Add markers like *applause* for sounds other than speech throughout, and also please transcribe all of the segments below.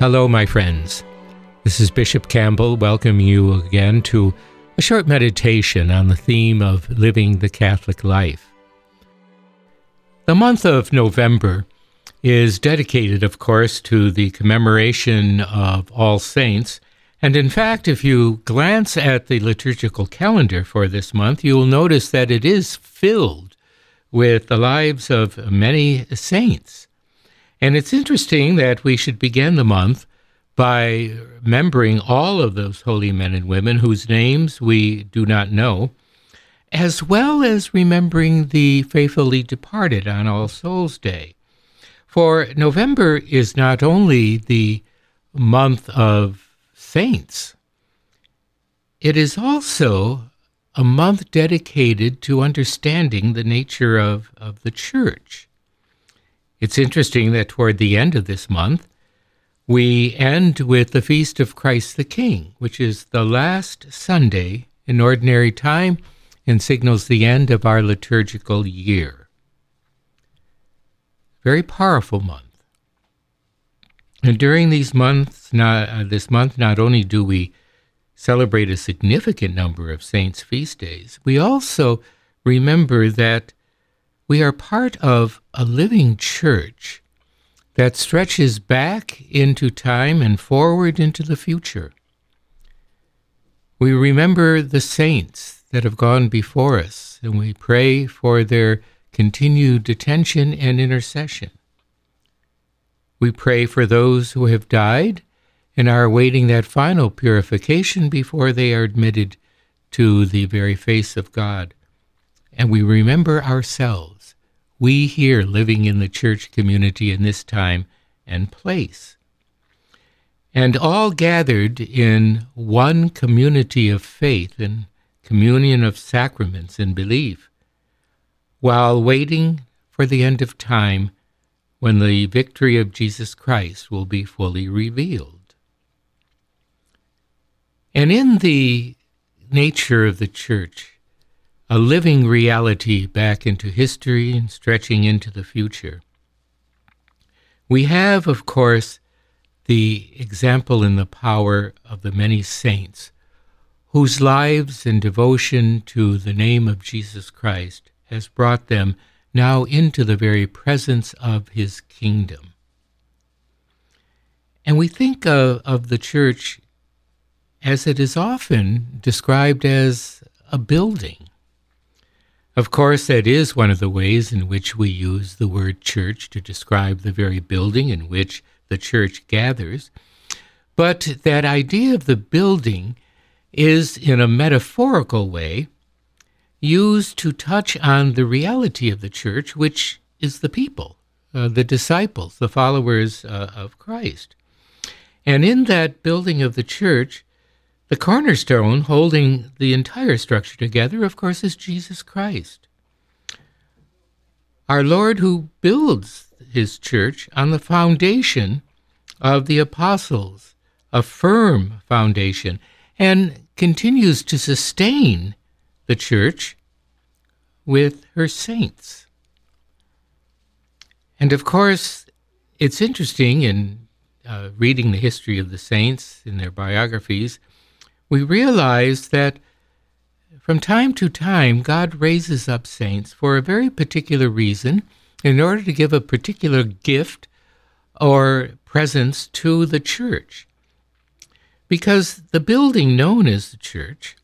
Hello, my friends. This is Bishop Campbell welcoming you again to a short meditation on the theme of living the Catholic life. The month of November is dedicated, of course, to the commemoration of All Saints. And in fact, if you glance at the liturgical calendar for this month, you will notice that it is filled with the lives of many saints. And it's interesting that we should begin the month by remembering all of those holy men and women whose names we do not know, as well as remembering the faithfully departed on All Souls Day. For November is not only the month of saints, it is also a month dedicated to understanding the nature of, of the church. It's interesting that toward the end of this month, we end with the Feast of Christ the King, which is the last Sunday in ordinary time and signals the end of our liturgical year. Very powerful month. And during these months, not, uh, this month, not only do we celebrate a significant number of saints' feast days, we also remember that we are part of a living church that stretches back into time and forward into the future. We remember the saints that have gone before us, and we pray for their continued attention and intercession. We pray for those who have died and are awaiting that final purification before they are admitted to the very face of God. And we remember ourselves we here living in the church community in this time and place. And all gathered in one community of faith and communion of sacraments and belief, while waiting for the end of time when the victory of Jesus Christ will be fully revealed. And in the nature of the church, a living reality back into history and stretching into the future. We have, of course, the example in the power of the many saints whose lives and devotion to the name of Jesus Christ has brought them now into the very presence of his kingdom. And we think of, of the church as it is often described as a building of course, that is one of the ways in which we use the word church to describe the very building in which the church gathers. But that idea of the building is, in a metaphorical way, used to touch on the reality of the church, which is the people, uh, the disciples, the followers uh, of Christ. And in that building of the church, the cornerstone holding the entire structure together, of course, is Jesus Christ. Our Lord, who builds his church on the foundation of the apostles, a firm foundation, and continues to sustain the church with her saints. And of course, it's interesting in uh, reading the history of the saints in their biographies we realize that from time to time, God raises up saints for a very particular reason in order to give a particular gift or presence to the church. Because the building known as the church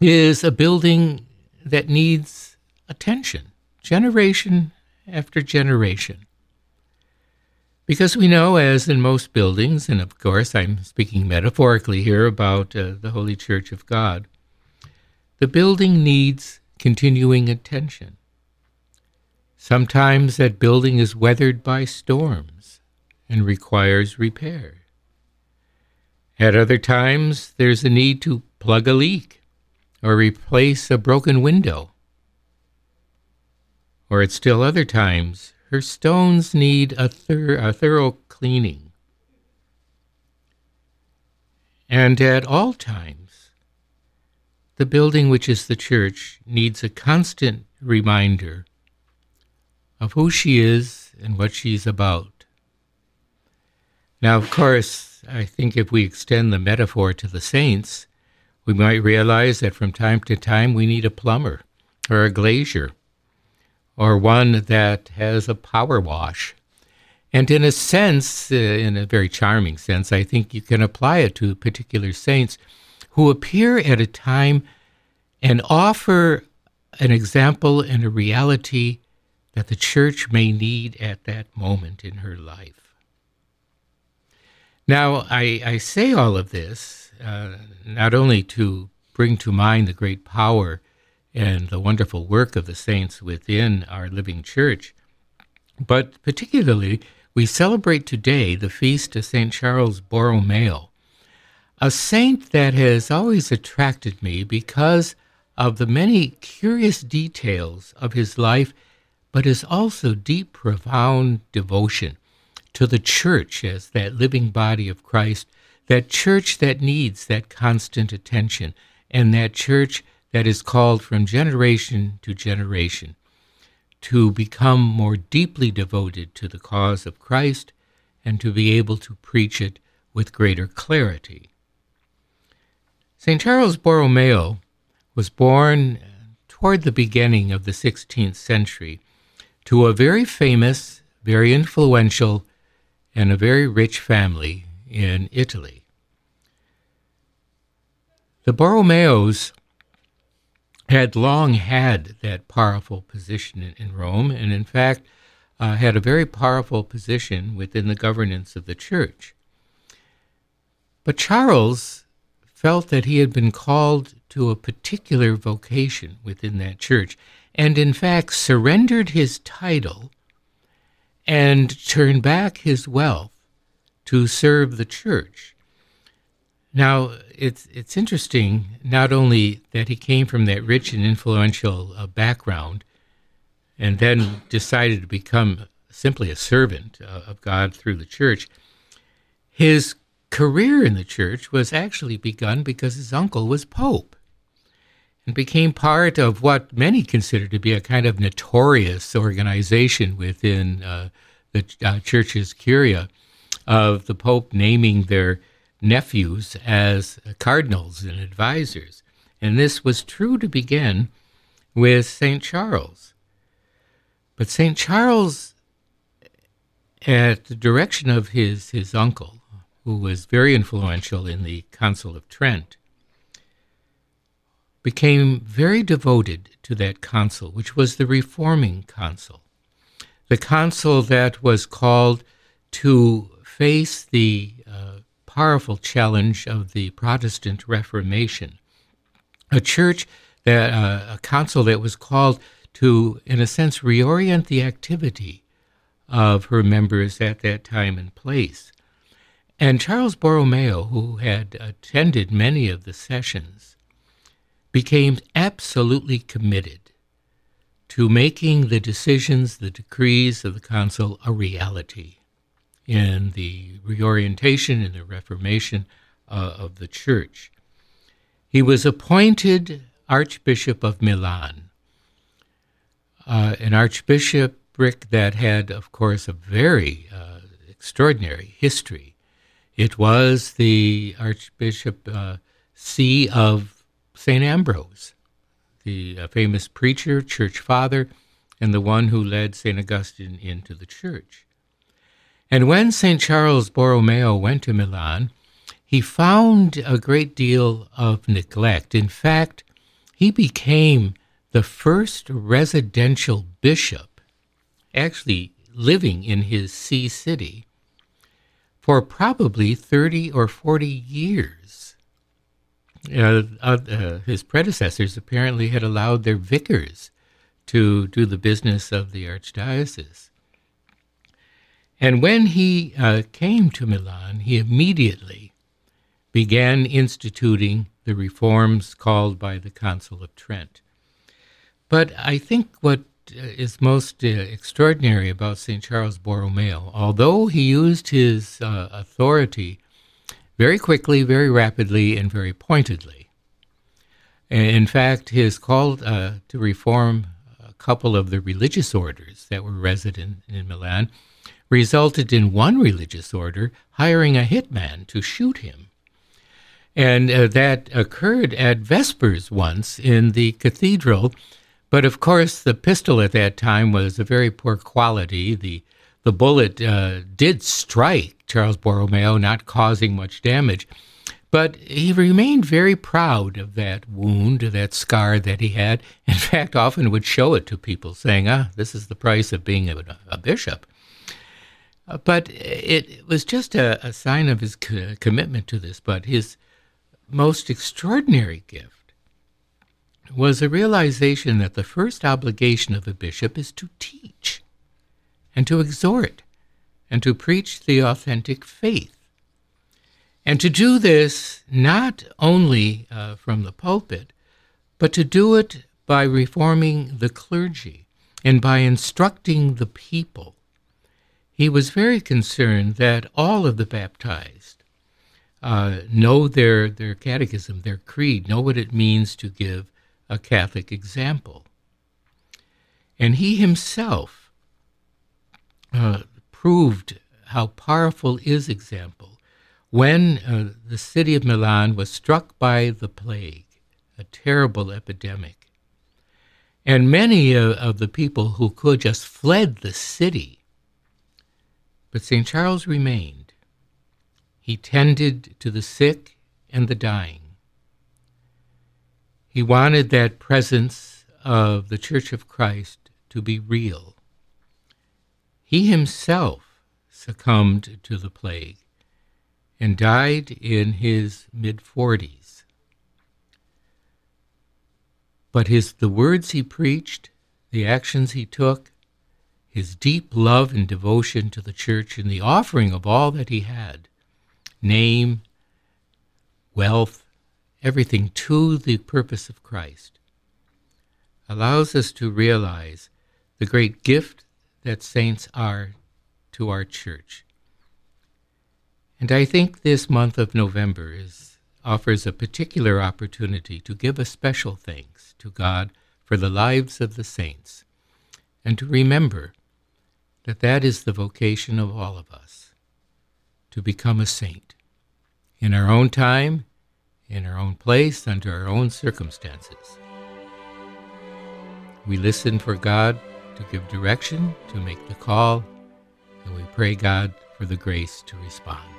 is a building that needs attention, generation after generation. Because we know, as in most buildings, and of course I'm speaking metaphorically here about uh, the Holy Church of God, the building needs continuing attention. Sometimes that building is weathered by storms and requires repair. At other times, there's a need to plug a leak or replace a broken window. Or at still other times, her stones need a, thir- a thorough cleaning. And at all times, the building which is the church needs a constant reminder of who she is and what she's about. Now, of course, I think if we extend the metaphor to the saints, we might realize that from time to time we need a plumber or a glazier or one that has a power wash. And in a sense, uh, in a very charming sense, I think you can apply it to particular saints who appear at a time and offer an example and a reality that the church may need at that moment in her life. Now, I, I say all of this uh, not only to bring to mind the great power and the wonderful work of the saints within our living church, but particularly we celebrate today the feast of St. Charles Borromeo, a saint that has always attracted me because of the many curious details of his life, but his also deep, profound devotion to the church as that living body of Christ, that church that needs that constant attention, and that church that is called from generation to generation to become more deeply devoted to the cause of Christ and to be able to preach it with greater clarity. St. Charles Borromeo was born toward the beginning of the 16th century to a very famous, very influential, and a very rich family in Italy. The Borromeos had long had that powerful position in, in Rome, and in fact, uh, had a very powerful position within the governance of the church. But Charles felt that he had been called to a particular vocation within that church, and in fact surrendered his title and turned back his wealth to serve the church. Now, it's, it's interesting not only that he came from that rich and influential uh, background and then decided to become simply a servant uh, of God through the church, his career in the church was actually begun because his uncle was Pope and became part of what many consider to be a kind of notorious organization within uh, the uh, church's curia of the Pope naming their nephews as cardinals and advisors. And this was true to begin with St. Charles. But St. Charles, at the direction of his, his uncle, who was very influential in the Council of Trent, became very devoted to that council, which was the Reforming Council, the council that was called to face the powerful challenge of the Protestant Reformation, a church that uh, a council that was called to, in a sense, reorient the activity of her members at that time and place. And Charles Borromeo, who had attended many of the sessions, became absolutely committed to making the decisions, the decrees of the council a reality in the reorientation and the reformation uh, of the church. He was appointed Archbishop of Milan, uh, an archbishopric that had, of course, a very uh, extraordinary history. It was the Archbishop uh, see of St. Ambrose, the uh, famous preacher, church father, and the one who led St. Augustine into the church. And when St. Charles Borromeo went to Milan, he found a great deal of neglect. In fact, he became the first residential bishop, actually living in his see city, for probably 30 or 40 years. Uh, uh, his predecessors apparently had allowed their vicars to do the business of the archdiocese. And when he uh, came to Milan, he immediately began instituting the reforms called by the Council of Trent. But I think what uh, most uh, extraordinary about St. Charles Borromeo, although he used his uh, authority very quickly, very rapidly, and very pointedly. In fact, his call uh, to reform a couple of the religious orders that were resident in Milan resulted in one religious order hiring a hitman to shoot him. And uh, that occurred at Vespers once in the cathedral. But of course, the pistol at that time was a very poor quality. The, the bullet uh, did strike Charles Borromeo, not causing much damage. But he remained very proud of that wound, that scar that he had. In *laughs* fact, often would show it to people, saying, ah, this is the price of being a, a bishop. But it, it, was just a, a sign of his co- commitment to this. But his most extraordinary gift was a realization that the first obligation of a bishop is to teach and to exhort and to preach the authentic faith. And to do this not only uh, from the pulpit, but to do it by reforming the clergy and by instructing the people. He was very concerned that all of the baptized uh, know their, their catechism, their creed, know what it means to give a Catholic example. And he himself uh, proved how powerful is example when uh, the city of Milan was struck by the plague, a terrible epidemic, and many uh, of the people who could just fled the city, but St. Charles remained. He tended to the sick and the dying. He wanted that presence of the Church of Christ to be real. He himself succumbed to the plague and died in his mid 40s. But his, the words he preached, the actions he took, his deep love and devotion to the church, and the offering of all that he had name, wealth, everything to the purpose of Christ allows us to realize the great gift that saints are to our church. And I think this month of November is, offers a particular opportunity to give a special thanks to God for the lives of the saints and to remember that that is the vocation of all of us to become a saint in our own time, in our own place, under our own circumstances. We listen for God to give direction, to make the call, and we pray God for the grace to respond.